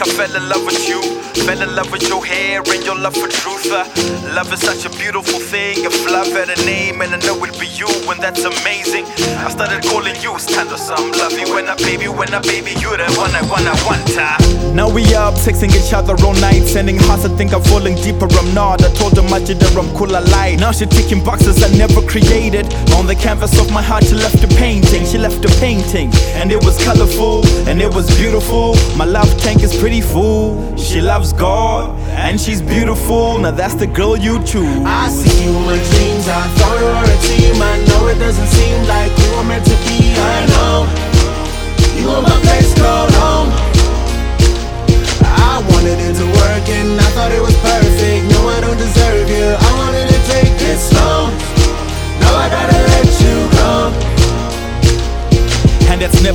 I fell in love with you. Fell in love with your hair and your love for truth. Uh, love is such a beautiful thing. If love had a name and I know it'd be you, and that's amazing. I started calling you Stando some love you when I baby, when I baby, you the one I want, I want time. Now we up, texting each other all night, sending hearts. I think I'm falling deeper. I'm not. I told her much that I'm cool, I lied. Now she ticking boxes I never created. On the canvas of my heart, she left a painting. She left a painting, and it was colorful and it was beautiful. My love tank is pretty full. She loves God and she's beautiful. Now that's the girl you choose. I see you in dreams. I thought we were a team. I know it doesn't seem like we were meant to be. I know you were my place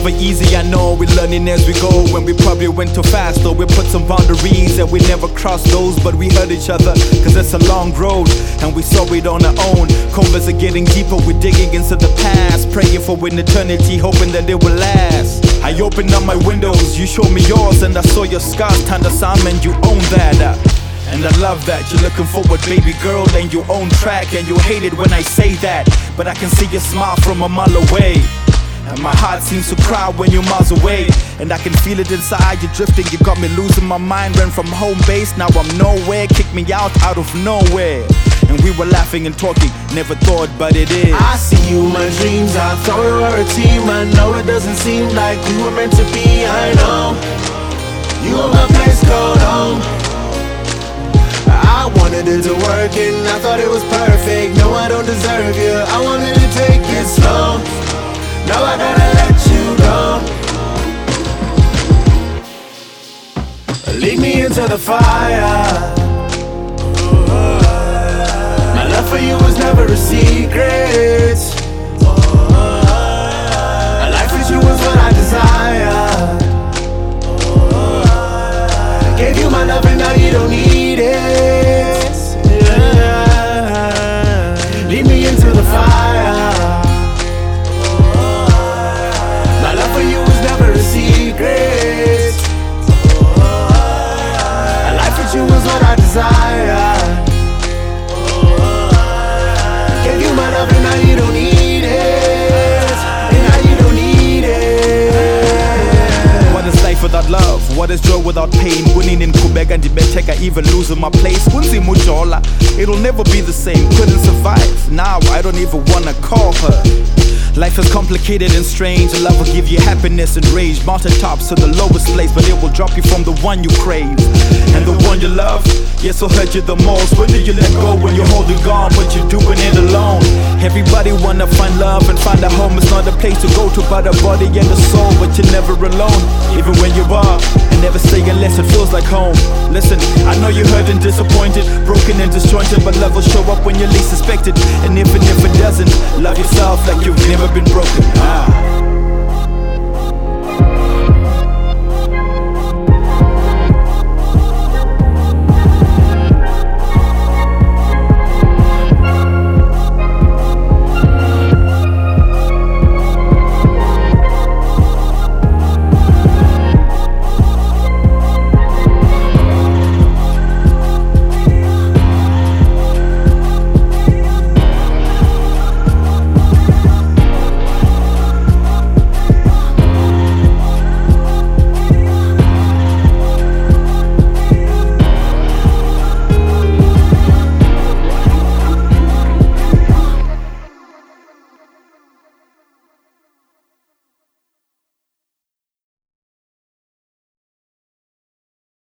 never easy, I know. We're learning as we go. When we probably went too fast, or we put some boundaries and we never crossed those. But we hurt each other, cause it's a long road. And we saw it on our own. Convers are getting deeper, we're digging into the past. Praying for an eternity, hoping that it will last. I opened up my windows, you showed me yours, and I saw your scars. Tanda Simon, you own that. Uh, and I love that you're looking forward, baby girl, and you own track. And you hate it when I say that, but I can see your smile from a mile away. And my heart seems to cry when you're miles away. And I can feel it inside, you're drifting, you got me losing my mind. Ran from home base, now I'm nowhere. Kick me out, out of nowhere. And we were laughing and talking, never thought, but it is. I see you my dreams. I thought we were a team. I know it doesn't seem like we were meant to be. I know You are my place called home. I wanted it to work and I thought it was perfect. No, I don't deserve you. I wanted to take it slow. Now I gotta let you go. Lead me into the fire. Desire. Gave you my love and now you don't need it. And now you don't need it. What is life without love? What is joy without pain? Winning in Quebec and Tibet, even losing my place. Kunzi Mujola, it'll never be the same. Couldn't survive. Now I don't even wanna call her. Life is complicated and strange. Love will give you happiness and rage. Mountain tops to the lowest place, but it will drop you from the one you crave. And the one you love, yes, I'll hurt you the most. When do you let go when you're holding on, but you're doing it alone? Everybody wanna find love and find a home. It's not a place to go to, but a body and a soul. But you're never alone, even when you are. And never stay unless it feels like home. Listen, I know you're hurt and disappointed, broken and disjointed, but love will show up when you least suspect it. And if and if it doesn't, love yourself like you've never been broken. Ah.